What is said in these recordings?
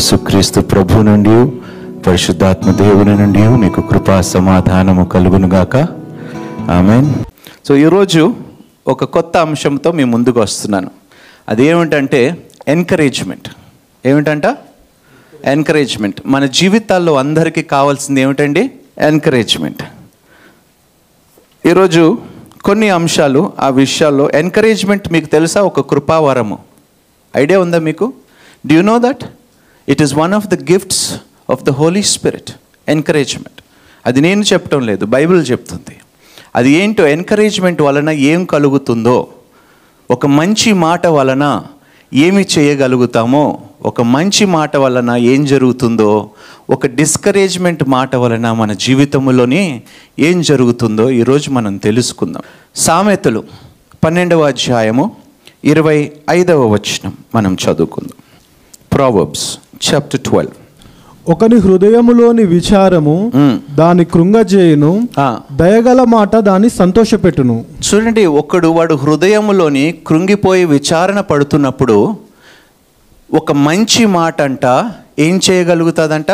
యేసుక్రీస్తు ప్రభు నుండి పరిశుద్ధాత్మ దేవుని నుండి మీకు కృపా సమాధానము కలుగునుగాక ఆమె సో ఈరోజు ఒక కొత్త అంశంతో మీ ముందుకు వస్తున్నాను. అదేమిటంటే ఎన్కరేజ్మెంట్ ఏమిటంట? ఎన్కరేజ్మెంట్ మన జీవితాల్లో అందరికీ కావాల్సింది ఏమిటండి? ఎన్కరేజ్మెంట్ ఈరోజు కొన్ని అంశాలు ఆ విషయాల్లో ఎన్కరేజ్మెంట్ మీకు తెలుసా? ఒక కృపావరము. ఐడియా ఉందా మీకు? Do you know that it is one of the gifts of the Holy Spirit encouragement అది నేను చెప్పడం లేదు బైబిల్ చెప్తుంది. అది ఏంటో ఎన్కరేజ్మెంట్ వలన ఏం కలుగుతుందో ఒక మంచి మాట వలన ఏమి చేయగలుగుతామో ఒక మంచి మాట వలన ఏం జరుగుతుందో ఒక డిస్కరేజ్మెంట్ మాట వలన మన జీవితంలోనే ఏం జరుగుతుందో ఈరోజు మనం తెలుసుకుందాం. సామెతలు పన్నెండవ అధ్యాయము ఇరవై ఐదవ వచనం మనం చదువుకుందాం. ప్రావర్బ్స్ చాప్టర్ ట్వెల్వ్ ఒకని హృదయములోని విచారము మ్మ్. దాని కృంగజేయును. దయగల మాట దాన్ని సంతోషపెట్టును. చూడండి ఒకడు వాడు హృదయంలోని కృంగిపోయి విచారణ పడుతున్నప్పుడు ఒక మంచి మాట అంట ఏం చేయగలుగుతుందంట?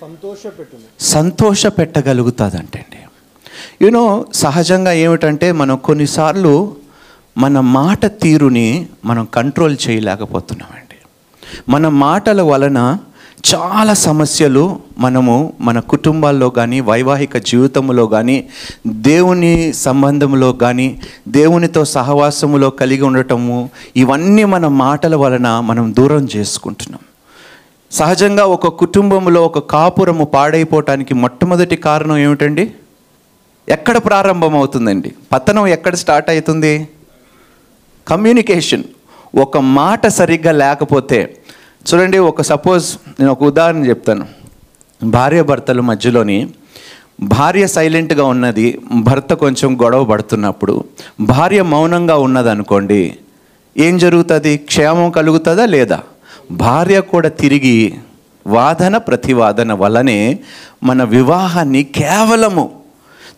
సంతోషపెట్టును. సంతోష పెట్టగలుగుతుందంటండి యూనో సహజంగా ఏమిటంటే మనం కొన్నిసార్లు మన మాట తీరుని మనం కంట్రోల్ చేయలేకపోతున్నామండి. మన మాటల వలన చాలా సమస్యలు మనము మన కుటుంబాల్లో కానీ వైవాహిక జీవితంలో కానీ దేవుని సంబంధంలో కానీ దేవునితో సహవాసములో కలిగి ఉండటము ఇవన్నీ మన మాటల వలన మనం దూరం చేసుకుంటున్నాం. సహజంగా ఒక కుటుంబంలో ఒక కాపురము పాడైపోవటానికి మొట్టమొదటి కారణం ఏమిటండి? ఎక్కడ ప్రారంభం అవుతుందండి పతనం ఎక్కడ స్టార్ట్ అవుతుంది? కమ్యూనికేషన్. ఒక మాట సరిగ్గా లేకపోతే చూడండి ఒక సపోజ్ నేను ఒక ఉదాహరణ చెప్తాను. భార్య భర్తల మధ్యలోని భార్య సైలెంట్గా ఉన్నది భర్త కొంచెం గొడవ పడుతున్నప్పుడు భార్య మౌనంగా ఉన్నదనుకోండి ఏం జరుగుతుంది? క్షేమం కలుగుతుందా లేదా? భార్య కూడా తిరిగి వాదన ప్రతివాదన వల్లనే మన వివాహాన్ని కేవలము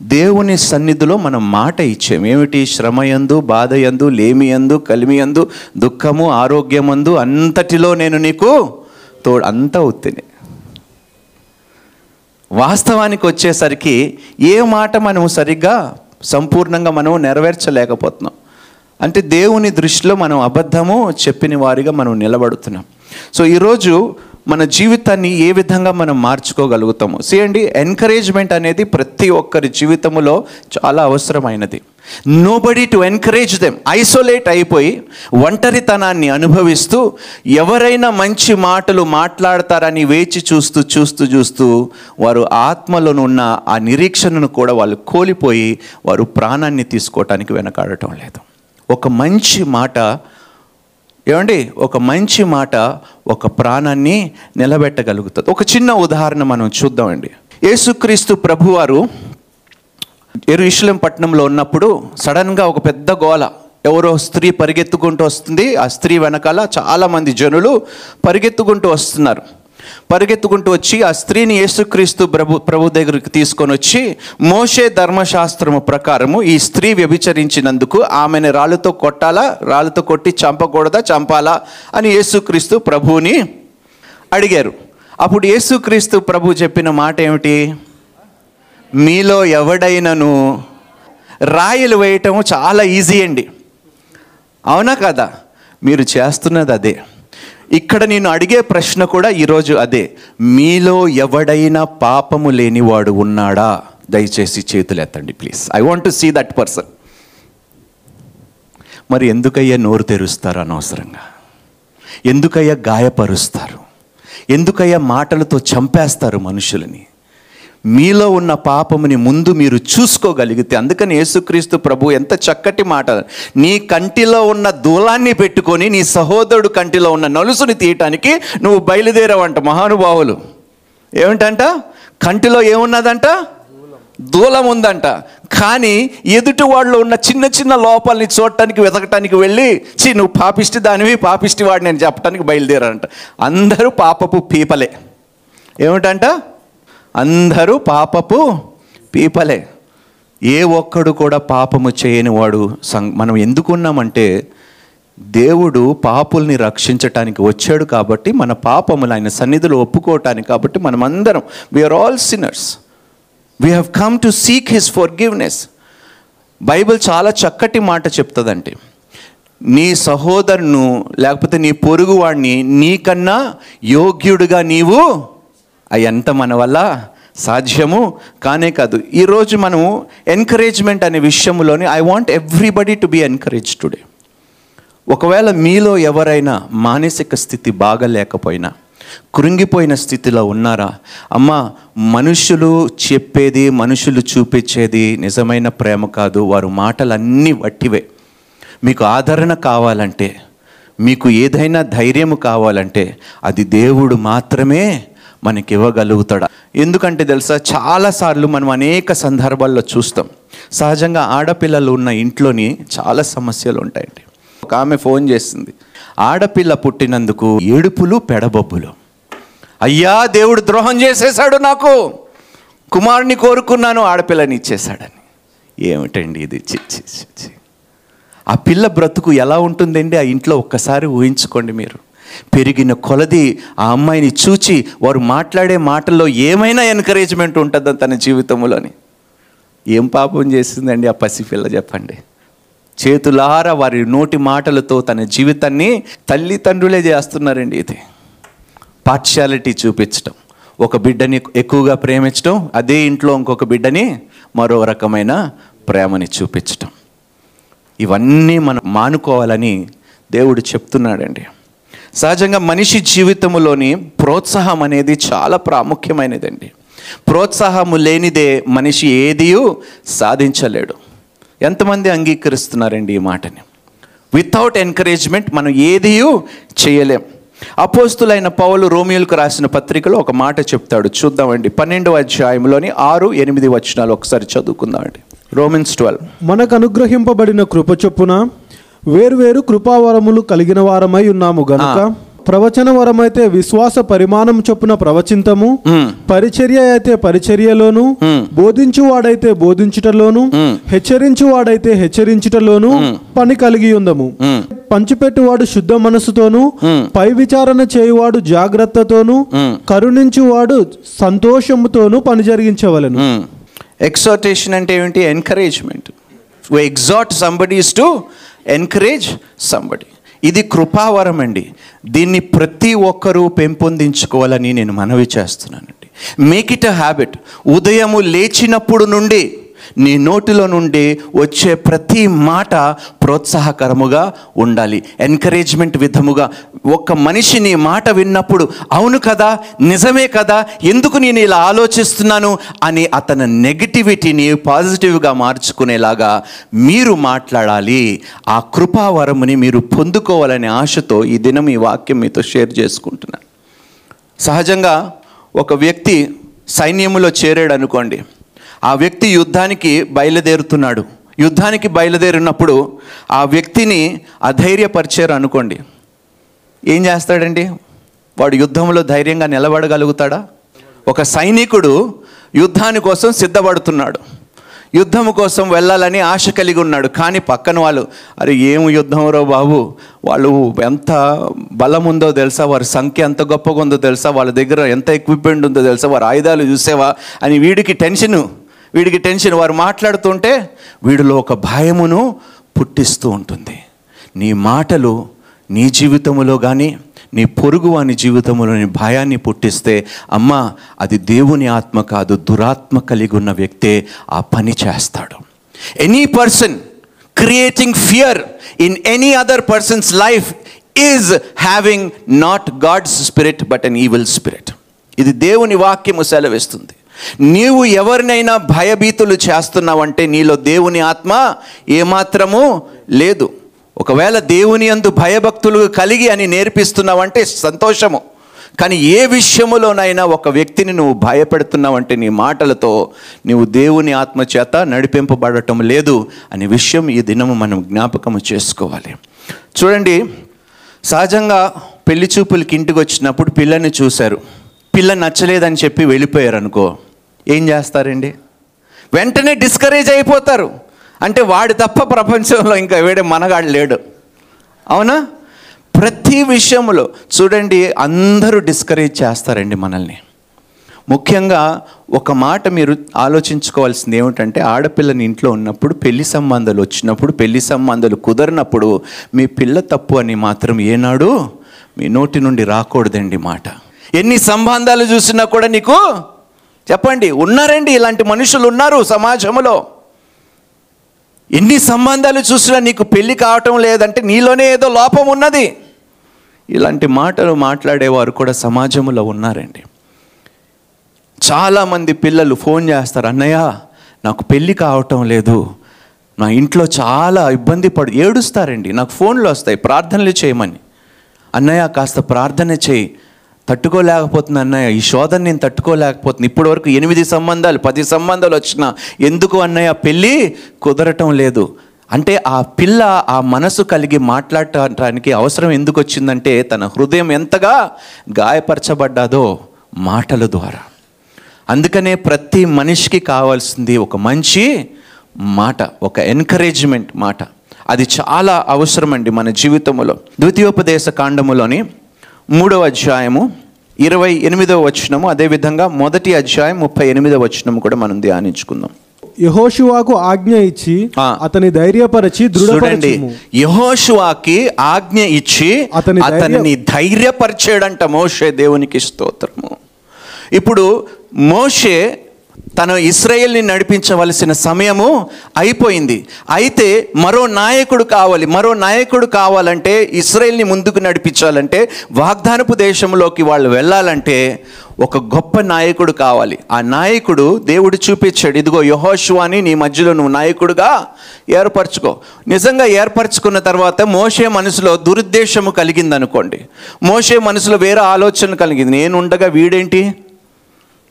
దేవుని సన్నిధిలో మనం మాట ఇచ్చాం. ఏమిటి? శ్రమయందు బాధయందు లేమియందు కలిమియందు దుఃఖము ఆరోగ్యమందు అంతటిలో నేను నీకు తోడు అంతా ఒత్తిని వాస్తవానికి వచ్చేసరికి ఏ మాట మనము సరిగ్గా సంపూర్ణంగా మనం నెరవేర్చలేకపోతున్నాం. అంటే దేవుని దృష్టిలో మనం అబద్ధము చెప్పిన వారిగా మనం నిలబడుతున్నాం. సో ఈరోజు మన జీవితాన్ని ఏ విధంగా మనం మార్చుకోగలుగుతాము. చేయండి ఎన్కరేజ్మెంట్ అనేది ప్రతి ఒక్కరి జీవితంలో చాలా అవసరమైనది. Nobody to encourage them isolate అయిపోయి ఒంటరితనాన్ని అనుభవిస్తూ ఎవరైనా మంచి మాటలు మాట్లాడతారని వేచి చూస్తూ చూస్తూ చూస్తూ వారు ఆత్మలోనున్న ఆ నిరీక్షణను కూడా వాళ్ళు కోల్పోయి వారు ప్రాణాన్ని తీసుకోవటానికి వెనకాడటం లేదు. ఒక మంచి మాట ఏమండి? ఒక మంచి మాట ఒక ప్రాణాన్ని నిలబెట్టగలుగుతుంది. ఒక చిన్న ఉదాహరణ మనం చూద్దామండి. యేసుక్రీస్తు ప్రభువారు ఎరుషులం పట్టణంలో ఉన్నప్పుడు సడన్గా ఒక పెద్ద గోల. ఎవరో స్త్రీ పరిగెత్తుకుంటూ వస్తుంది. ఆ స్త్రీ వెనకాల చాలామంది జనులు పరిగెత్తుకుంటూ వస్తున్నారు. పరిగెత్తుకుంటూ వచ్చి ఆ స్త్రీని యేసుక్రీస్తు ప్రభు ప్రభు దగ్గరికి తీసుకొని వచ్చి మోషే ధర్మశాస్త్రము ప్రకారము ఈ స్త్రీ వ్యభిచరించినందుకు ఆమెను రాళ్ళతో కొట్టాలా? రాళ్ళతో కొట్టి చంపకూడదా? చంపాలా? అని యేసుక్రీస్తు ప్రభువుని అడిగారు. అప్పుడు యేసుక్రీస్తు ప్రభు చెప్పిన మాట ఏమిటి? మీలో ఎవడైనను రాయలు వేయటము చాలా ఈజీ అండి. అవునా కదా? మీరు చేస్తున్నది అదే. ఇక్కడ నేను అడిగే ప్రశ్న కూడా ఈరోజు అదే. మీలో ఎవడైనా పాపము లేనివాడు ఉన్నాడా? దయచేసి చేతులు ఎత్తండి please I want to see that person మరి ఎందుకయ్యా నోరు తెరుస్తారు అనవసరంగా? ఎందుకయ్యా గాయపరుస్తారు? ఎందుకయ్యా మాటలతో చంపేస్తారు మనుషులని? మీలో ఉన్న పాపముని ముందు మీరు చూసుకోగలిగితే అందుకని యేసుక్రీస్తు ప్రభు ఎంత చక్కటి మాట. నీ కంటిలో ఉన్న దూలాన్ని పెట్టుకొని నీ సహోదరుడు కంటిలో ఉన్న నలుసుని తీయటానికి నువ్వు బయలుదేరావంట మహానుభావులు. ఏమిటంట? కంటిలో ఏమున్నదంట? దూలం ఉందంట కానీ ఎదుటి వాళ్ళు ఉన్న చిన్న చిన్న లోపాలని చూడటానికి వెతకటానికి వెళ్ళి చి నువ్వు పాపిష్టి దానివి పాపిష్టి వాడిని నేను చెప్పడానికి బయలుదేరారంట. అందరూ పాపపు పీపలే. ఏమిటంట? అందరూ పాపపు పీపలే. ఏ ఒక్కడు కూడా పాపము చేయని వాడు సం మనం ఎందుకున్నామంటే దేవుడు పాపుల్ని రక్షించటానికి వచ్చాడు కాబట్టి మన పాపములు ఆయన సన్నిధిలో ఒప్పుకోవటానికి కాబట్టి మనమందరం we are all sinners we have come to seek his forgiveness Bible చాలా చక్కటి మాట చెప్తుందండి. నీ సహోదరును లేకపోతే నీ పొరుగువాడిని నీకన్నా యోగ్యుడిగా నీవు అయ్యంత మన వల్ల సాధ్యము కానే కాదు. ఈరోజు మనము ఎన్కరేజ్మెంట్ అనే విషయంలోని I want everybody to be encourage today ఒకవేళ మీలో ఎవరైనా మానసిక స్థితి బాగలేకపోయినా కృంగిపోయిన స్థితిలో ఉన్నారా అమ్మా మనుషులు చెప్పేది మనుషులు చూపించేది నిజమైన ప్రేమ కాదు వారు మాటలన్నీ వట్టివే. మీకు ఆదరణ కావాలంటే మీకు ఏదైనా ధైర్యము కావాలంటే అది దేవుడు మాత్రమే మనకి ఇవ్వగలుగుతాడా ఎందుకంటే తెలుసా చాలాసార్లు మనం అనేక సందర్భాల్లో చూస్తాం. సహజంగా ఆడపిల్లలు ఉన్న ఇంట్లోని చాలా సమస్యలు ఉంటాయండి ఒక ఆమె ఫోన్ చేసింది ఆడపిల్ల పుట్టినందుకు ఏడుపులు పెడబొబ్బులు. అయ్యా దేవుడు ద్రోహం చేసేశాడు నాకు. కుమారుని కోరుకున్నాను ఆడపిల్లని ఇచ్చేశాడని. ఏమిటండి ఇది? చిచ్చి ఆ పిల్ల బ్రతుకు ఎలా ఉంటుందండి? ఆ ఇంట్లో ఒక్కసారి ఊహించుకోండి మీరు. పెరిగిన కొలది ఆ అమ్మాయిని చూచి వారు మాట్లాడే మాటల్లో ఏమైనా ఎంకరేజ్మెంట్ ఉంటుందని తన జీవితంలోని? ఏం పాపం చేసిందండి ఆ పసిపిల్ల చెప్పండి. చేతులారా వారి నోటి మాటలతో తన జీవితాన్ని తల్లిదండ్రులే చేస్తున్నారండి ఇది. పార్షాలిటీ చూపించటం. ఒక బిడ్డని ఎక్కువగా ప్రేమించడం అదే ఇంట్లో ఇంకొక బిడ్డని మరో రకమైన ప్రేమని చూపించటం. ఇవన్నీ మనం మానుకోవాలని దేవుడు చెప్తున్నాడండి. సహజంగా మనిషి జీవితంలోని ప్రోత్సాహం అనేది చాలా ప్రాముఖ్యమైనదండి. ప్రోత్సాహము లేనిదే మనిషి ఏదియూ సాధించలేడు. ఎంతమంది అంగీకరిస్తున్నారండి ఈ మాటని? వితౌట్ ఎంకరేజ్మెంట్ మనం ఏదియూ చేయలేం. అపోస్తులైన పౌలు రోమియోలకు రాసిన పత్రికలో ఒక మాట చెప్తాడు. చూద్దామండి. పన్నెండవ అధ్యాయంలోని ఆరు ఎనిమిది వచనాలు ఒకసారి చదువుకుందామండి. రోమిన్స్ ట్వెల్వ్ మనకు అనుగ్రహింపబడిన కృప చొప్పున వేర్వేరు కృపావరములు కలిగిన వారమై ఉన్నాము గనుక ప్రవచన వరమైతే విశ్వాస పరిమాణం చొప్పున ప్రవచింతము పరిచర్య అయితే పరిచర్యలోను బోధించువాడైతే బోధించుటలోను హెచ్చరించువాడైతే హెచ్చరించుటలోను పని కలిగి ఉందము. పంచిపెట్టువాడు శుద్ధ మనసుతోను పై విచారణ చేయువాడు జాగ్రత్తతోను కరుణించువాడు సంతోషముతోను పని జరిగించవలెను. ఎక్సాటేషన్ అంటే ఏంటి encouragement exhort somebody is to encourage somebody ఇది కృపావరం అండి. దీన్ని ప్రతి ఒక్కరూ పెంపొందించుకోవాలని నేను మనవి చేస్తున్నానండి. మేక్ ఇట్ అ హ్యాబిట్ ఉదయము లేచినప్పుడు నుండి నీ నోటిలో నుండి వచ్చే ప్రతి మాట ప్రోత్సాహకరముగా ఉండాలి. ఎంకరేజ్మెంట్ విధముగా. ఒక మనిషి నీ మాట విన్నప్పుడు అవును కదా నిజమే కదా ఎందుకు నేను ఇలా ఆలోచిస్తున్నాను? అని అతని నెగిటివిటీని పాజిటివ్గా మార్చుకునేలాగా మీరు మాట్లాడాలి. ఆ కృపావరముని మీరు పొందుకోవాలనే ఆశతో ఈ దినం ఈ వాక్యం మీతో షేర్ చేసుకుంటున్నాను. సహజంగా ఒక వ్యక్తి సైన్యములో చేరాడు అనుకోండి ఆ వ్యక్తి యుద్ధానికి బయలుదేరుతున్నాడు. యుద్ధానికి బయలుదేరినప్పుడు ఆ వ్యక్తిని అధైర్యపరిచారు అనుకోండి. ఏం చేస్తాడండి? వాడు యుద్ధంలో ధైర్యంగా నిలబడగలుగుతాడా? ఒక సైనికుడు యుద్ధాని కోసం సిద్ధపడుతున్నాడు. యుద్ధం కోసం వెళ్ళాలని ఆశ కలిగి ఉన్నాడు. కానీ పక్కన వాళ్ళు అరే ఏం యుద్ధంరో బాబు? వాళ్ళు ఎంత బలం ఉందో తెలుసా? వారి సంఖ్య ఎంత గొప్పగా ఉందో తెలుసా? వాళ్ళ దగ్గర ఎంత ఎక్విప్మెంట్ ఉందో తెలుసా? వారి ఆయుధాలు చూసేవా? అని వీడికి టెన్షను వీడికి టెన్షన్ వారు మాట్లాడుతుంటే వీడిలో ఒక భయమును పుట్టిస్తూ ఉంటుంది. నీ మాటలు నీ జీవితంలో కానీ నీ పొరుగు వాని జీవితంలోని భయాన్ని పుట్టిస్తే అమ్మా అది దేవుని ఆత్మ కాదు దురాత్మ కలిగి ఉన్న వ్యక్తే ఆ పని చేస్తాడు. Any person creating fear in any other person's life is having not God's spirit but an evil spirit ఇది దేవుని వాక్యము సెలవిస్తుంది. నీవు ఎవరినైనా భయభీతులు చేస్తున్నావంటే నీలో దేవుని ఆత్మ ఏమాత్రము లేదు. ఒకవేళ దేవుని అందు భయభక్తులు కలిగి అని నేర్పిస్తున్నావంటే సంతోషము. కానీ ఏ విషయములోనైనా ఒక వ్యక్తిని నువ్వు భయపెడుతున్నావంటే నీ మాటలతో నువ్వు దేవుని ఆత్మ చేత నడిపింపబడటం లేదు అనే విషయం ఈ దినము మనం జ్ఞాపకము చేసుకోవాలి. చూడండి సహజంగా పెళ్ళి చూపులకి ఇంటికి వచ్చినప్పుడు పిల్లని చూశారు. పిల్ల నచ్చలేదని చెప్పి వెళ్ళిపోయారు అనుకో ఏం చేస్తారండి? వెంటనే డిస్కరేజ్ అయిపోతారు. అంటే వాడు తప్ప ప్రపంచంలో ఇంకా వేడే మనగాడు లేడు. అవునా? ప్రతి విషయంలో చూడండి అందరూ డిస్కరేజ్ చేస్తారండి మనల్ని. ముఖ్యంగా ఒక మాట మీరు ఆలోచించుకోవాల్సింది ఏమిటంటే ఆడపిల్లని ఇంట్లో ఉన్నప్పుడు పెళ్ళి సంబంధాలు వచ్చినప్పుడు పెళ్ళి సంబంధాలు కుదరినప్పుడు మీ పిల్ల తప్పు అని మాత్రం ఏనాడు మీ నోటి నుండి రాకూడదండి మాట. ఎన్ని సంబంధాలు చూసినా కూడా నీకు చెప్పండి ఉన్నారండి ఇలాంటి మనుషులు ఉన్నారు సమాజంలో. ఎన్ని సంబంధాలు చూసినా నీకు పెళ్ళి కావటం లేదంటే నీలోనే ఏదో లోపం ఉన్నది. ఇలాంటి మాటలు మాట్లాడేవారు కూడా సమాజంలో ఉన్నారండి. చాలామంది పిల్లలు ఫోన్ చేస్తారు అన్నయ్య నాకు పెళ్ళి కావటం లేదు. నా ఇంట్లో చాలా ఇబ్బంది పడు ఏడుస్తారండి. నాకు ఫోన్లు వస్తాయి ప్రార్థనలు చేయమని. అన్నయ్య కాస్త ప్రార్థన చేయి. తట్టుకోలేకపోతున్నా అన్నయ్య. ఈ శోధన నేను తట్టుకోలేకపోతున్నాను ఇప్పటి వరకు ఎనిమిది సంబంధాలు పది సంబంధాలు వచ్చినా ఎందుకు అన్నయ్య? పెళ్ళి కుదరటం లేదు. అంటే ఆ పిల్ల ఆ మనసు కలిగి మాట్లాడటానికి అవసరం ఎందుకు వచ్చిందంటే తన హృదయం ఎంతగా గాయపరచబడ్డాదో మాటల ద్వారా. అందుకనే ప్రతి మనిషికి కావాల్సింది ఒక మంచి మాట ఒక ఎన్కరేజ్మెంట్ మాట. అది చాలా అవసరమండి మన జీవితంలో. ద్వితీయోపదేశ కాండములోని మూడవ అధ్యాయము ఇరవై ఎనిమిదవ వచనము అదేవిధంగా మొదటి అధ్యాయం ముప్పై ఎనిమిదవ వచనము కూడా మనం ధ్యానించుకుందాం. యహోషువాకు ఆజ్ఞ ఇచ్చి. అతని ధైర్యపరచి చూడండి యహోషువాకి ఆజ్ఞ ఇచ్చి అతని అతనిని ధైర్యపరిచాడంట మోషే దేవునికి స్తోత్రము. ఇప్పుడు మోషే తను ఇస్రాయేల్ని నడిపించవలసిన సమయము అయిపోయింది. అయితే మరో నాయకుడు కావాలి మరో నాయకుడు కావాలంటే ఇస్రాయేల్ని ముందుకు నడిపించాలంటే వాగ్దానపు దేశంలోకి వాళ్ళు వెళ్ళాలంటే ఒక గొప్ప నాయకుడు కావాలి. ఆ నాయకుడు దేవుడు చూపించాడు ఇదిగో యహోషువాని నీ మధ్యలో నువ్వు నాయకుడుగా ఏర్పరచుకో. నిజంగా ఏర్పరచుకున్న తర్వాత మోసే మనసులో దురుద్దేశము కలిగింది అనుకోండి మోషే మనసులో వేరే ఆలోచన కలిగింది నేను ఉండగా వీడేంటి?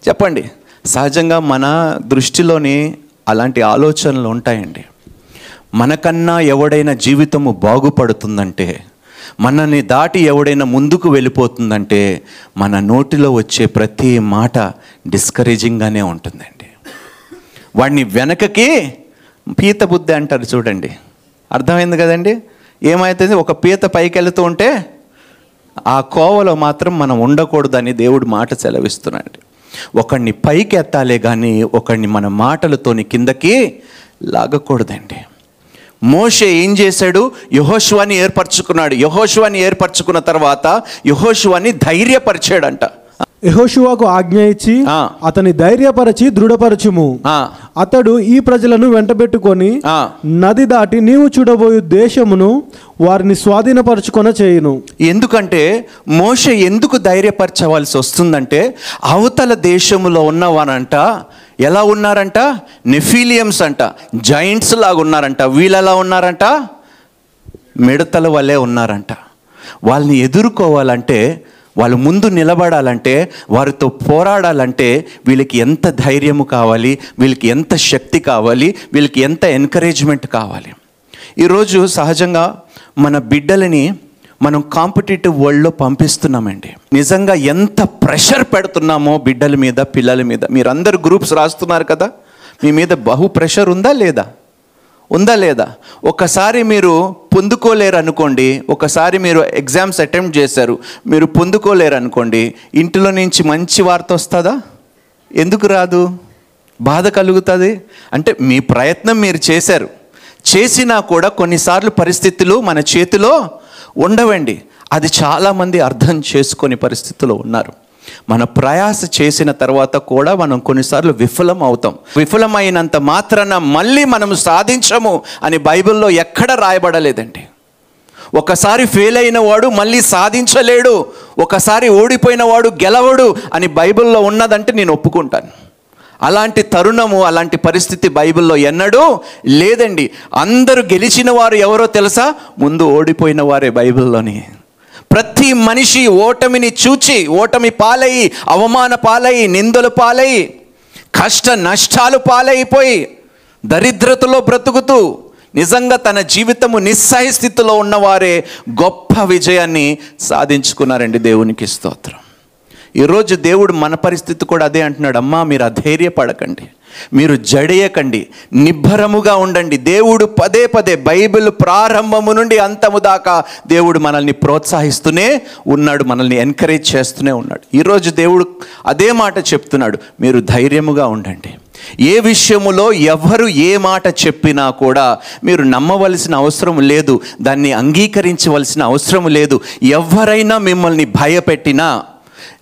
చెప్పండి. సహజంగా మన దృష్టిలోని అలాంటి ఆలోచనలు ఉంటాయండి. మనకన్నా ఎవడైనా జీవితము బాగుపడుతుందంటే మనల్ని దాటి ఎవడైనా ముందుకు వెళ్ళిపోతుందంటే మన నోటిలో వచ్చే ప్రతి మాట డిస్కరేజింగ్గానే ఉంటుందండి. వాడిని వెనకకి పీత బుద్ధి అంటారు చూడండి. అర్థమైంది కదండి? ఏమవుతుంది ఒక పీత పైకి వెళుతూ ఉంటే ఆ కోవలో మాత్రం మనం ఉండకూడదని దేవుడు మాట సెలవిస్తున్నాడు. ఒకడిని పైకి ఎత్తాలే కానీ ఒకడిని మన మాటలతోని కిందకి లాగకూడదండి. మోషే ఏం చేశాడు? యహోశువాని ఏర్పరచుకున్నాడు. యహోశువాని ఏర్పరచుకున్న తర్వాత యహోశువాని ధైర్యపరిచాడంట. యహోషువాకు ఆజ్ఞ ఇచ్చి. అతని ధైర్యపరచి దృఢపరచుము. అతడు ఈ ప్రజలను వెంటబెట్టుకొని. నది దాటి నీవు చూడబోయు దేశమును వారిని స్వాధీనపరచుకొన చేయును. ఎందుకంటే మోషే ఎందుకు ధైర్యపరచవలసి వస్తుందంటే అవతల దేశములో ఉన్నవారంట ఎలా ఉన్నారంట? నెఫీలియమ్స్ అంట జైంట్స్ లాగా ఉన్నారంట వీళ్ళు ఎలా ఉన్నారంట? మిడతల వల్లే ఉన్నారంట. వాళ్ళని ఎదుర్కోవాలంటే వాళ్ళు ముందు నిలబడాలంటే వారితో పోరాడాలంటే వీళ్ళకి ఎంత ధైర్యము కావాలి వీళ్ళకి ఎంత శక్తి కావాలి వీళ్ళకి ఎంత ఎంకరేజ్మెంట్ కావాలి. ఈరోజు సహజంగా మన బిడ్డలని మనం కాంపిటేటివ్ వరల్డ్లో పంపిస్తున్నామండి. నిజంగా ఎంత ప్రెషర్ పెడుతున్నామో బిడ్డల మీద పిల్లల మీద. మీరు గ్రూప్స్ రాస్తున్నారు కదా? మీ మీద బహు ప్రెషర్ ఉందా లేదా? ఉందా లేదా? ఒకసారి మీరు పొందుకోలేరు అనుకోండి ఒకసారి మీరు ఎగ్జామ్స్ అటెంప్ట్ చేశారు మీరు పొందుకోలేరు అనుకోండి ఇంటిలో నుంచి మంచి వార్త వస్తుందా? ఎందుకు రాదు? బాధ కలుగుతుంది? అంటే మీ ప్రయత్నం మీరు చేశారు. చేసినా కూడా కొన్నిసార్లు పరిస్థితులు మన చేతిలో ఉండవండి. అది చాలామంది అర్థం చేసుకొని పరిస్థితిలో ఉన్నారు. మన ప్రయాస చేసిన తర్వాత కూడా మనం కొన్నిసార్లు విఫలం అవుతాం. విఫలమైనంత మాత్రాన మళ్ళీ మనం సాధించము అని బైబిల్లో ఎక్కడ రాయబడలేదండి. ఒకసారి ఫెయిల్ అయిన వాడు మళ్ళీ సాధించలేడు. ఒకసారి ఓడిపోయిన వాడు గెలవడు అని బైబిల్లో ఉన్నదంటే నేను ఒప్పుకుంటాను. అలాంటి తరుణము అలాంటి పరిస్థితి బైబిల్లో ఎన్నడూ లేదండి. అందరూ గెలిచిన వారు ఎవరో తెలుసా? ముందు ఓడిపోయిన వారే బైబిల్లోని. ప్రతి మనిషి ఓటమిని చూచి ఓటమి పాలయ్యి అవమాన పాలయ్యి నిందలు పాలై కష్ట నష్టాలు పాలైపోయి దరిద్రతలో బ్రతుకుతూ నిజంగా తన జీవితము నిస్సహి స్థితిలో ఉన్నవారే గొప్ప విజయాన్ని సాధించుకున్నారండి దేవునికి స్తోత్రం. ఈరోజు దేవుడు మన పరిస్థితి కూడా అదే అంటున్నాడు అమ్మా మీరు అధైర్యపడకండి. మీరు జడేయకండి నిబ్బరముగా ఉండండి. దేవుడు పదే పదే బైబిల్ ప్రారంభము నుండి అంతము దాకా దేవుడు మనల్ని ప్రోత్సహిస్తూనే ఉన్నాడు మనల్ని ఎంకరేజ్ చేస్తూనే ఉన్నాడు. ఈరోజు దేవుడు అదే మాట చెప్తున్నాడు మీరు ధైర్యముగా ఉండండి. ఏ విషయములో ఎవరు ఏ మాట చెప్పినా కూడా మీరు నమ్మవలసిన అవసరం లేదు దాన్ని అంగీకరించవలసిన అవసరం లేదు. ఎవరైనా మిమ్మల్ని భయపెట్టినా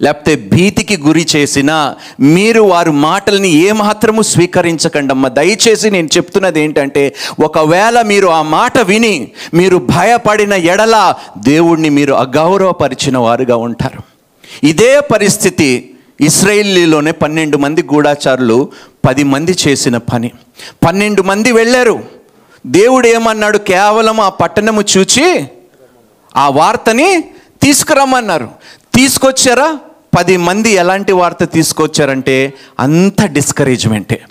లేకపోతే భీతికి గురి చేసినా మీరు వారి మాటల్ని ఏమాత్రము స్వీకరించకండమ్మా. దయచేసి నేను చెప్తున్నది ఏంటంటే ఒకవేళ మీరు ఆ మాట విని మీరు భయపడిన ఎడల దేవుణ్ణి మీరు అగౌరవపరిచిన వారుగా ఉంటారు. ఇదే పరిస్థితి ఇస్రాయిలీలోనే పన్నెండు మంది గూఢాచారులు పది మంది చేసిన పని. పన్నెండు మంది వెళ్ళారు. దేవుడు ఏమన్నాడు? కేవలం ఆ పట్టణము చూచి ఆ వార్తని తీసుకురమ్మన్నారు. తీసుకొచ్చారా? పది మంది ఎలాంటి వార్త తీసుకొచ్చారంటే అంత డిస్కరేజ్మెంటే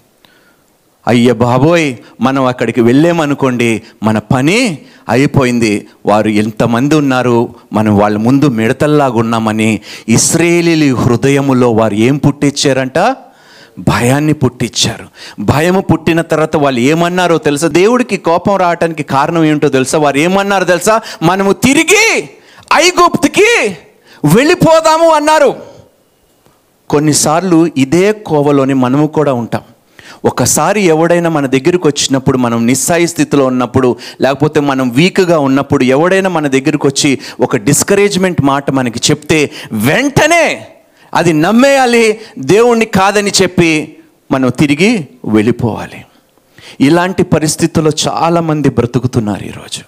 అయ్య బాబోయ్ మనం అక్కడికి వెళ్ళామనుకోండి మన పని అయిపోయింది. వారు ఎంతమంది ఉన్నారు? మనం వాళ్ళ ముందు మిడతల్లాగా ఉన్నామని ఇస్రాయేలీ హృదయములో వారు ఏం పుట్టించారంట భయాన్ని పుట్టించారు భయము పుట్టిన తర్వాత వాళ్ళు ఏమన్నారో తెలుసా? దేవుడికి కోపం రావటానికి కారణం ఏంటో తెలుసా? వారు ఏమన్నారు తెలుసా? మనము తిరిగి ఐగుప్తికి వెళ్ళిపోదాము అన్నారు. కొన్నిసార్లు ఇదే కోవలోని మనము కూడా ఉంటాం. ఒకసారి ఎవడైనా మన దగ్గరికి వచ్చినప్పుడు మనం నిస్సాయి స్థితిలో ఉన్నప్పుడు లేకపోతే మనం వీక్గా ఉన్నప్పుడు ఎవడైనా మన దగ్గరికి వచ్చి ఒక డిస్కరేజ్మెంట్ మాట మనకి చెప్తే వెంటనే అది నమ్మేయాలి దేవుణ్ణి కాదని చెప్పి మనం తిరిగి వెళ్ళిపోవాలి. ఇలాంటి పరిస్థితుల్లో చాలామంది బ్రతుకుతున్నారు ఈరోజు.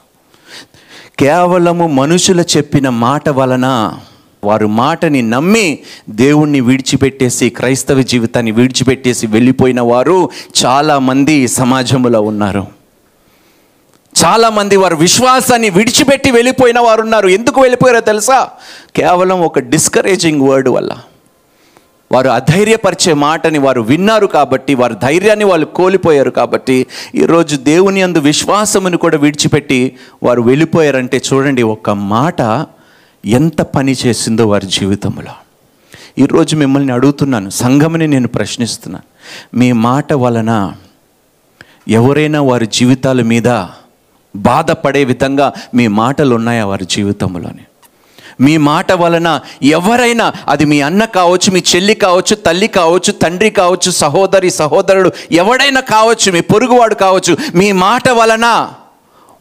కేవలము మనుషులు చెప్పిన మాట వలన వారు మాటని నమ్మి దేవుణ్ణి విడిచిపెట్టేసి క్రైస్తవ జీవితాన్ని విడిచిపెట్టేసి వెళ్ళిపోయిన వారు చాలామంది సమాజంలో ఉన్నారు. చాలామంది వారు విశ్వాసాన్ని విడిచిపెట్టి వెళ్ళిపోయిన వారు ఉన్నారు. ఎందుకు వెళ్ళిపోయారో తెలుసా? కేవలం ఒక డిస్కరేజింగ్ వర్డ్ వల్ల. వారు అధైర్యపరిచే మాటని వారు విన్నారు కాబట్టి వారి ధైర్యాన్ని వాళ్ళు కోల్పోయారు కాబట్టి ఈరోజు దేవుని అందు విశ్వాసమును కూడా విడిచిపెట్టి వారు వెళ్ళిపోయారంటే చూడండి ఒక మాట ఎంత పని చేసిందో వారి జీవితంలో. ఈరోజు మిమ్మల్ని అడుగుతున్నాను సంఘమని నేను ప్రశ్నిస్తున్నాను మీ మాట వలన ఎవరైనా వారి జీవితాల మీద బాధపడే విధంగా మీ మాటలు ఉన్నాయా వారి జీవితంలోని? మీ మాట వలన ఎవరైనా అది మీ అన్న కావచ్చు మీ చెల్లి కావచ్చు తల్లి కావచ్చు తండ్రి కావచ్చు సహోదరి సహోదరుడు ఎవడైనా కావచ్చు మీ పొరుగువాడు కావచ్చు మీ మాట వలన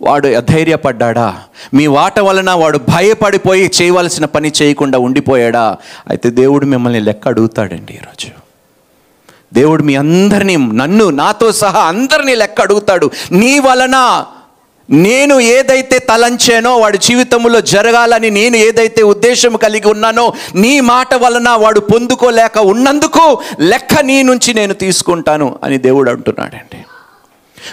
వాడు అధైర్యపడ్డా మీ వాట వలన వాడు భయపడిపోయి చేయవలసిన పని చేయకుండా ఉండిపోయాడా? అయితే దేవుడు మిమ్మల్ని లెక్క అడుగుతాడండి ఈరోజు. దేవుడు మీ అందరినీ నన్ను నాతో సహా అందరినీ లెక్క అడుగుతాడు. నీ వలన నేను ఏదైతే తలంచానో వాడి జీవితంలో జరగాలని నేను ఏదైతే ఉద్దేశం కలిగి ఉన్నానో నీ మాట వలన వాడు పొందుకోలేక ఉన్నందుకు లెక్క నీ నుంచి నేను తీసుకుంటాను అని దేవుడు అంటున్నాడండి.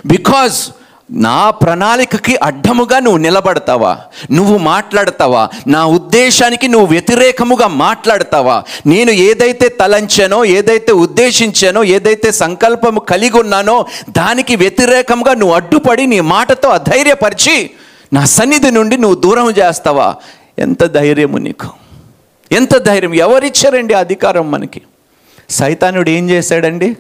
బికాజ్ నా ప్రణాళికకి అడ్డముగా నువ్వు నిలబడతావా? నువ్వు మాట్లాడతావా? నా ఉద్దేశానికి నువ్వు వ్యతిరేకముగా మాట్లాడతావా? నేను ఏదైతే తలంచానో ఏదైతే ఉద్దేశించానో ఏదైతే సంకల్పము కలిగి ఉన్నానో దానికి వ్యతిరేకంగా నువ్వు అడ్డుపడి నీ మాటతో అధైర్యపరిచి నా సన్నిధి నుండి నువ్వు దూరం చేస్తావా? ఎంత ధైర్యము నీకు? ఎంత ధైర్యం? ఎవరిచ్చారండి అధికారం మనకి? సైతానుడు ఏం చేశాడండి?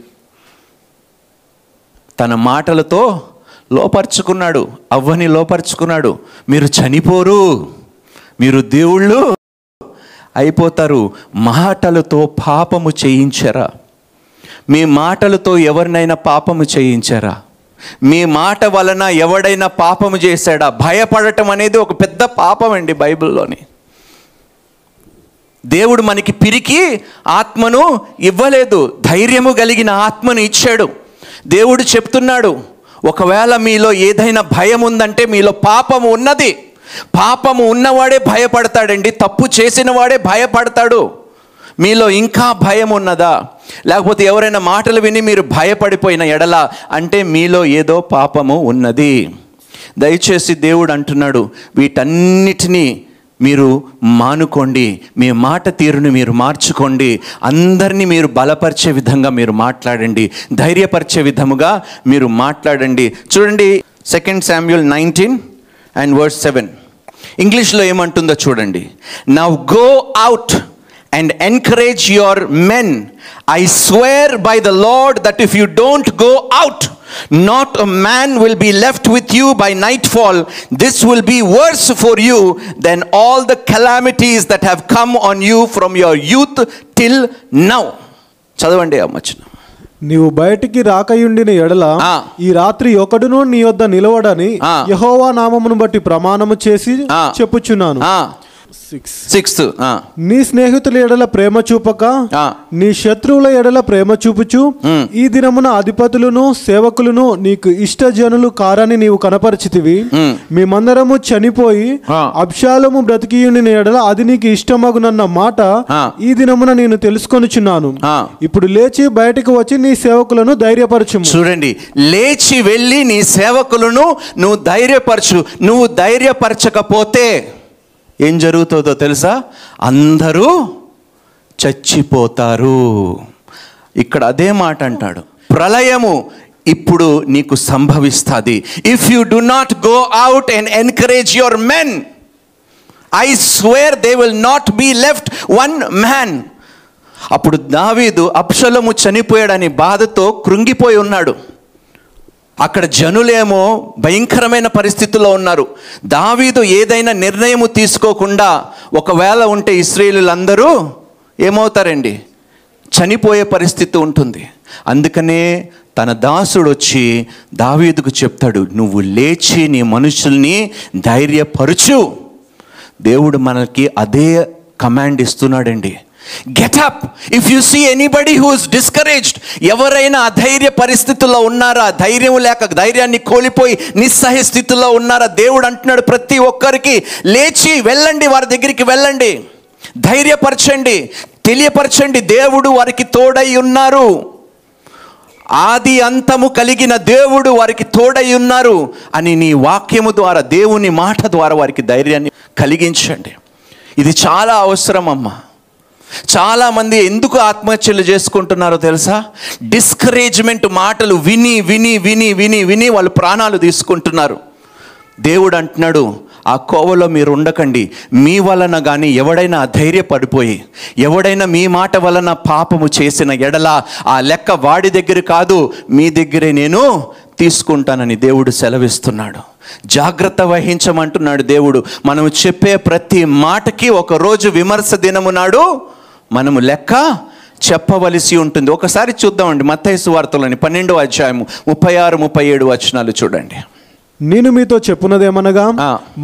తన మాటలతో లోపరుచుకున్నాడు అవ్వని లోపరుచుకున్నాడు. మీరు చనిపోరు మీరు దేవుళ్ళు అయిపోతారు. మాటలతో పాపము చేయించరా? మీ మాటలతో ఎవరినైనా పాపము చేయించారా? మీ మాట వలన ఎవడైనా పాపము చేశాడా? భయపడటం అనేది ఒక పెద్ద పాపం అండి బైబిల్లోని. దేవుడు మనకి పిరికి ఆత్మను ఇవ్వలేదు. ధైర్యము కలిగిన ఆత్మను ఇచ్చాడు. దేవుడు చెప్తున్నాడు ఒకవేళ మీలో ఏదైనా భయం ఉందంటే మీలో పాపము ఉన్నది. పాపము ఉన్నవాడే భయపడతాడండి తప్పు చేసిన వాడే భయపడతాడు. మీలో ఇంకా భయం ఉన్నదా లేకపోతే ఎవరైనా మాటలు విని మీరు భయపడిపోయిన ఎడల అంటే మీలో ఏదో పాపము ఉన్నది. దయచేసి దేవుడు అంటున్నాడు వీటన్నిటినీ మీరు మానుకోండి మీ మాట తీరుని మీరు మార్చుకోండి అందరినీ మీరు బలపరిచే విధంగా మీరు మాట్లాడండి ధైర్యపరిచే విధముగా మీరు మాట్లాడండి. చూడండి second Samuel nineteen and word seven ఇంగ్లీష్లో ఏమంటుందో చూడండి. Now go out and encourage your men I swear by the Lord that if you don't go out not man will be left with you by nightfall this will be worse for you then all the calamities that have come on you from your youth till now చదవండి అమ్మచ్చిన నీవు బయటికి రాకయుండిన ఎడల ఈ రాత్రి ఒకడునూ నీ వద్ద నిలవడని యహోవా నామమును బట్టి ప్రమాణము చేసి చెప్పుచున్నాను. సిక్స్త్ నీ స్నేహితుల ఎడల ప్రేమ చూపక. నీ శత్రువుల ఎడల ప్రేమ చూపుచు. ఈ దినమున అధిపతులను సేవకులను నీకు ఇష్టజనులు కారని నీవు కనపరిచితివి మ్. మేమందరము చనిపోయి. అబ్షాలము బ్రతికియుండిన ఎడల అది నీకు ఇష్టమగునన్న మాట. ఈ దినమున నేను తెలుసుకొనుచున్నాను. ఇప్పుడు లేచి బయటకు వచ్చి నీ సేవకులను ధైర్యపరచుము చూడండి లేచి వెళ్ళి నీ సేవకులను నువ్వు ధైర్యపరచు నువ్వు ధైర్యపరచకపోతే ఏం జరుగుతుందో తెలుసా? అందరూ చచ్చిపోతారు. ఇక్కడ అదే మాట అంటాడు. ప్రళయము ఇప్పుడు నీకు సంభవిస్తుంది. If you do not go out and encourage your men I swear they will not be left one man అప్పుడు దావీదు అప్షలము చనిపోయాడని బాధతో కృంగిపోయి ఉన్నాడు. అక్కడ జనులేమో భయంకరమైన పరిస్థితుల్లో ఉన్నారు. దావీదు ఏదైనా నిర్ణయము తీసుకోకుండా ఒకవేళ ఉంటే ఇస్రాయేలులందరూ ఏమవుతారండి? చనిపోయే పరిస్థితి ఉంటుంది. అందుకనే తన దాసుడు వచ్చి దావీదుకు చెప్తాడు నువ్వు లేచి నీ మనుషుల్ని ధైర్యపరచు. దేవుడు మనకి అదే command ఇస్తున్నాడండి. Get up if you see anybody who's discouraged ఎవరైనా అధైర్య పరిస్థితుల్లో ఉన్నారా ధైర్యం లేక ధైర్యాన్ని కోల్పోయి నిస్సహాయ స్థితిలో ఉన్నారా దేవుడు అంటున్నాడు ప్రతి ఒక్కరికి లేచి వెళ్ళండి వారి దగ్గరికి వెళ్ళండి. ధైర్యపరచండి తెలియపరచండి దేవుడు వారికి తోడై ఉన్నారు. ఆది అంతము కలిగిన దేవుడు వారికి తోడై ఉన్నారు అని నీ వాక్యము ద్వారా దేవుని మాట ద్వారా వారికి ధైర్యాన్ని కలిగించండి. ఇది చాలా అవసరం అమ్మా చాలామంది ఎందుకు ఆత్మహత్యలు చేసుకుంటున్నారో తెలుసా? డిస్కరేజ్మెంట్ మాటలు విని విని విని విని విని వాళ్ళు ప్రాణాలు తీసుకుంటున్నారు. దేవుడు అంటున్నాడు ఆ కోవలో మీరు ఉండకండి. మీ వలన కానీ ఎవడైనా ధైర్యపడిపోయి ఎవడైనా మీ మాట వలన పాపము చేసిన ఎడల ఆ లెక్క వాడి దగ్గర కాదు మీ దగ్గరే నేను తీసుకుంటానని దేవుడు సెలవిస్తున్నాడు. జాగ్రత్త వహించమంటున్నాడు దేవుడు. మనం చెప్పే ప్రతి మాటకి ఒకరోజు విమర్శ దినము నాడు మనము లెక్క చెప్పవలసి ఉంటుంది. ఒకసారి చూద్దామండి. మత్తైసు వార్తలని పన్నెండో అధ్యాయము ముప్పై ఆరు ముప్పై ఏడు వచనాలు చూడండి. నేను మీతో చెప్పున్నదేమనగా.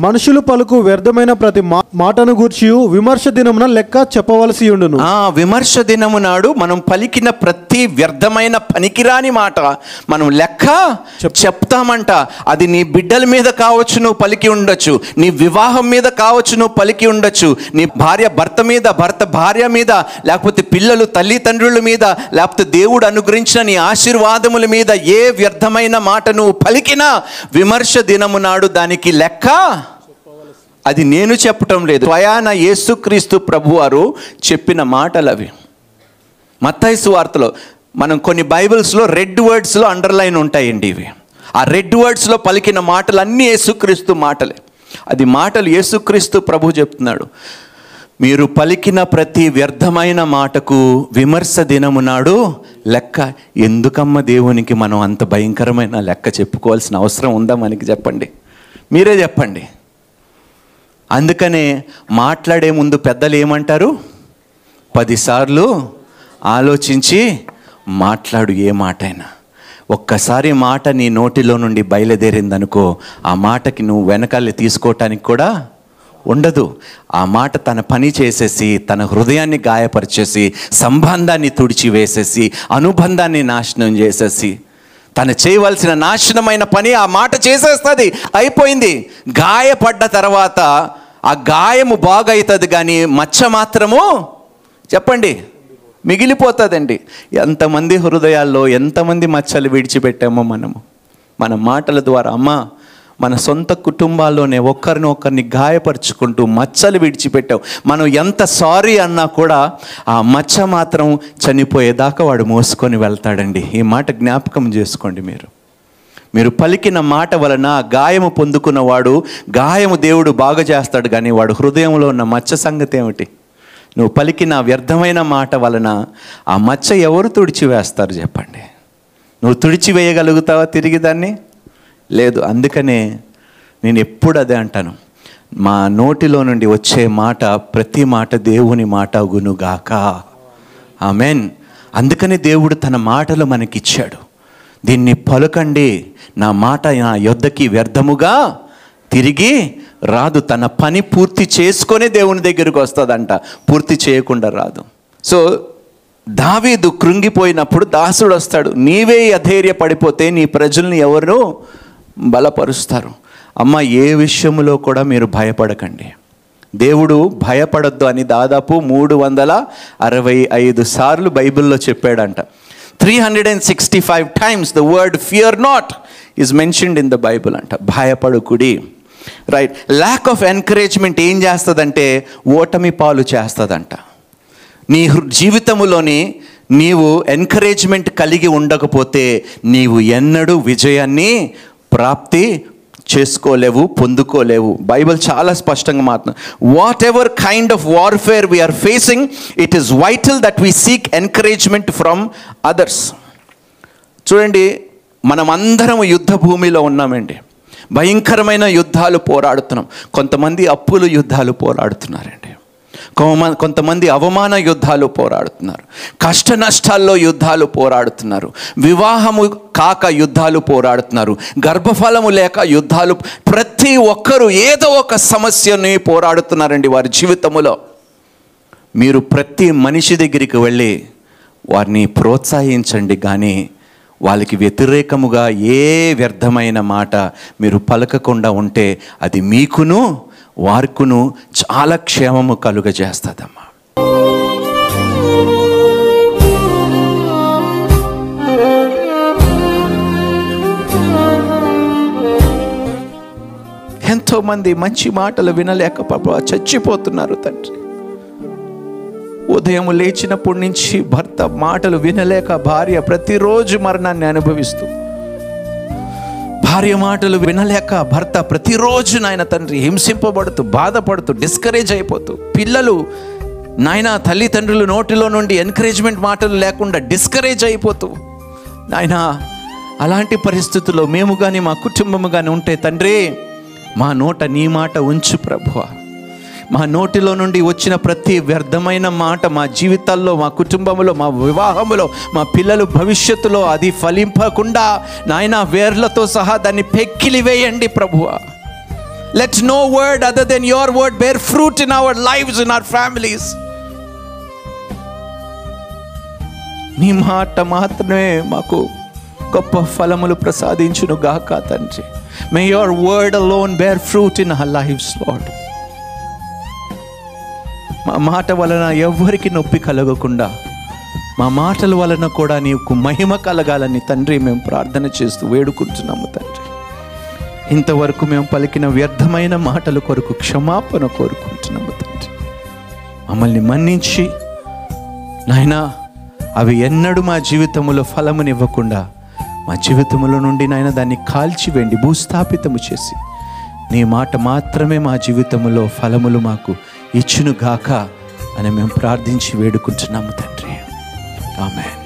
మనుషులు పలుకు వ్యర్థమైన ప్రతి మాటను గూర్చి విమర్శ దినమున లెక్క చెప్పవలసి ఉండును. ఆ విమర్శ దినము నాడు మనం పలికిన ప్రతి వ్యర్థమైన పనికిరాని మాట మనం లెక్క చెప్తామంట. అది నీ బిడ్డల మీద కావచ్చు నువ్వు పలికి ఉండొచ్చు. నీ వివాహం మీద కావచ్చు నువ్వు పలికి ఉండొచ్చు. నీ భార్య భర్త మీద భర్త భార్య మీద లేకపోతే పిల్లలు తల్లిదండ్రుల మీద లేకపోతే దేవుడు అనుగ్రహించిన నీ ఆశీర్వాదముల మీద ఏ వ్యర్థమైన మాట నువ్వు పలికినా విమర్శ దినము నాడు దానికి లెక్క అది నేను చెప్పటం లేదు. స్వయాన యేసుక్రీస్తు ప్రభువారు చెప్పిన మాటలు అవి. మత్తైసు వార్తలో మనం కొన్ని బైబిల్స్లో రెడ్ వర్డ్స్లో అండర్లైన్ ఉంటాయండి ఇవి. ఆ రెడ్ వర్డ్స్లో పలికిన మాటలు అన్నీ యేసుక్రీస్తు మాటలే. అది మాటలు యేసుక్రీస్తు ప్రభు చెప్తున్నాడు. మీరు పలికిన ప్రతి వ్యర్థమైన మాటకు విమర్శ దినము నాడు లెక్క. ఎందుకమ్మ దేవునికి మనం అంత భయంకరమైన లెక్క చెప్పుకోవాల్సిన అవసరం ఉందా మనకి చెప్పండి. మీరే చెప్పండి. అందుకనే మాట్లాడే ముందు పెద్దలు ఏమంటారు? పదిసార్లు ఆలోచించి మాట్లాడు ఏ మాటైనా. ఒక్కసారి మాట నీ నోటిలో నుండి బయలుదేరిందనుకో ఆ మాటకి నువ్వు వెనకాలి తీసుకోవటానికి కూడా ఉండదు. ఆ మాట తన పని చేసేసి తన హృదయాన్ని గాయపరిచేసి సంబంధాన్ని తుడిచివేసేసి అనుబంధాన్ని నాశనం చేసేసి తను చేయవలసిన నాశనమైన పని ఆ మాట చేసేస్తుంది. అయిపోయింది. గాయపడ్డ తర్వాత ఆ గాయము బాగవుతుంది కానీ మచ్చ మాత్రము చెప్పండి. మిగిలిపోతుందండి. ఎంతమంది హృదయాల్లో ఎంతమంది మచ్చలు విడిచిపెట్టామో మనము. మన మాటల ద్వారా అమ్మ మన సొంత కుటుంబాల్లోనే ఒక్కరిని ఒక్కరిని గాయపరుచుకుంటూ మచ్చలు విడిచిపెట్టావు. మనం ఎంత సారీ అన్నా కూడా ఆ మచ్చ మాత్రం చనిపోయేదాకా వాడు మోసుకొని వెళ్తాడండి. ఈ మాట జ్ఞాపకం చేసుకోండి మీరు. మీరు పలికిన మాట వలన గాయము గాయము పొందుకున్నవాడు గాయము దేవుడు బాగు చేస్తాడు కానీ వాడు హృదయంలో ఉన్న మచ్చ సంగతి ఏమిటి? నువ్వు పలికిన వ్యర్థమైన మాట వలన ఆ మచ్చ ఎవరు తుడిచివేస్తారు చెప్పండి. నువ్వు తుడిచివేయగలుగుతావా తిరిగి దాన్ని? లేదు అందుకనే నేను ఎప్పుడు అదే అంటాను. మా నోటిలో నుండి వచ్చే మాట ప్రతి మాట దేవుని మాట గునుగాక. ఆమెన్. అందుకని దేవుడు తన మాటలు మనకిచ్చాడు. దీన్ని పలుకండి నా మాట నా యొద్దకి వ్యర్థముగా తిరిగి రాదు. తన పని పూర్తి చేసుకొని దేవుని దగ్గరికి వస్తుందంట. పూర్తి చేయకుండా రాదు. సో దావీదు కృంగిపోయినప్పుడు దాసుడు వస్తాడు నీవే అధైర్య పడిపోతే నీ ప్రజల్ని ఎవరు బలపరుస్తారు. అమ్మ ఏ విషయంలో కూడా మీరు భయపడకండి. దేవుడు భయపడొద్దు అని దాదాపు మూడు వందల అరవై ఐదు సార్లు బైబిల్లో చెప్పాడంట. Three hundred and sixty five times the word fear not is mentioned in the bible అంట. భయపడుకుడి. రైట్ ల్యాక్ ఆఫ్ ఎంకరేజ్మెంట్ ఏం చేస్తుందంటే ఓటమి పాలు చేస్తుందంట. నీ హృ- జీవితములోని నీవు ఎంకరేజ్మెంట్ కలిగి ఉండకపోతే నీవు ఎన్నడూ విజయాన్ని ప్రాప్తి చేసుకోలేవు పొందుకోలేవు. బైబిల్ చాలా స్పష్టంగా మాత్రం whatever kind of warfare we are facing it is vital that we seek encouragement from others చూడండి మనం అందరం యుద్ధ భూమిలో ఉన్నామండి. భయంకరమైన యుద్ధాలు పోరాడుతున్నాం. కొంతమంది అప్పులు యుద్ధాలు పోరాడుతున్నారండి. కొంతమంది అవమాన యుద్ధాలు పోరాడుతున్నారు. కష్ట నష్టాల్లో యుద్ధాలు పోరాడుతున్నారు. వివాహము కాక యుద్ధాలు పోరాడుతున్నారు. గర్భఫలము లేక యుద్ధాలు ప్రతి ఒక్కరూ ఏదో ఒక సమస్యని పోరాడుతున్నారండి వారి జీవితములో. మీరు ప్రతి మనిషి దగ్గరికి వెళ్ళి వారిని ప్రోత్సహించండి కానీ వాళ్ళకి వ్యతిరేకముగా ఏ వ్యర్థమైన మాట మీరు పలకకుండా ఉంటే అది మీకును వార్కును చాలా క్షేమము కలుగజేస్తుందమ్మా. ఎంతోమంది మంచి మాటలు వినలేక పాప చచ్చిపోతున్నారు తండ్రి. ఉదయం లేచినప్పటి నుంచి భర్త మాటలు వినలేక భార్య ప్రతిరోజు మరణాన్ని అనుభవిస్తూ భార్య మాటలు వినలేక భర్త ప్రతిరోజు నాయన తండ్రి హింసింపబడుతూ బాధపడుతూ డిస్కరేజ్ అయిపోతూ పిల్లలు నాయన తల్లిదండ్రుల నోటిలో నుండి ఎంకరేజ్మెంట్ మాటలు లేకుండా డిస్కరేజ్ అయిపోతూ నాయన అలాంటి పరిస్థితుల్లో మేము కానీ మా కుటుంబము కానీ ఉంటే తండ్రి మా నోట నీ మాట ఉంచు ప్రభువా. మా నోటిలో నుండి వచ్చిన ప్రతి వ్యర్థమైన మాట మా జీవితాల్లో మా కుటుంబంలో మా వివాహంలో మా పిల్లలు భవిష్యత్తులో అది ఫలింపకుండా నాయన వేర్లతో సహా దాన్ని పెక్కిలి వేయండి ప్రభువ. Let no word other then your word bear fruit in our lifes in our families నీ మాట మాత్రమే మాకు గొప్ప ఫలములు ప్రసాదించును గాక తండ్రి. May your word alone bear fruit in our lifes Lord మా మాట వలన ఎవ్వరికి నొప్పి కలగకుండా మా మాటల వలన కూడా నీకు మహిమ కలగాలని తండ్రి మేము ప్రార్థన చేస్తూ వేడుకుంటున్నాము తండ్రి. ఇంతవరకు మేము పలికిన వ్యర్థమైన మాటల కొరకు క్షమాపణ కోరుకుంటున్నాము తండ్రి. మమ్మల్ని మన్నించి నాయనా అవి ఎన్నడూ మా జీవితంలో ఫలమునివ్వకుండా మా జీవితములో నుండి నాయన దాన్ని కాల్చివేండి భూస్థాపితము చేసి నీ మాట మాత్రమే మా జీవితంలో ఫలములు మాకు ఇచ్చును గాక అని మేము ప్రార్థించి వేడుకుంటున్నాము తండ్రి. ఆమెన్.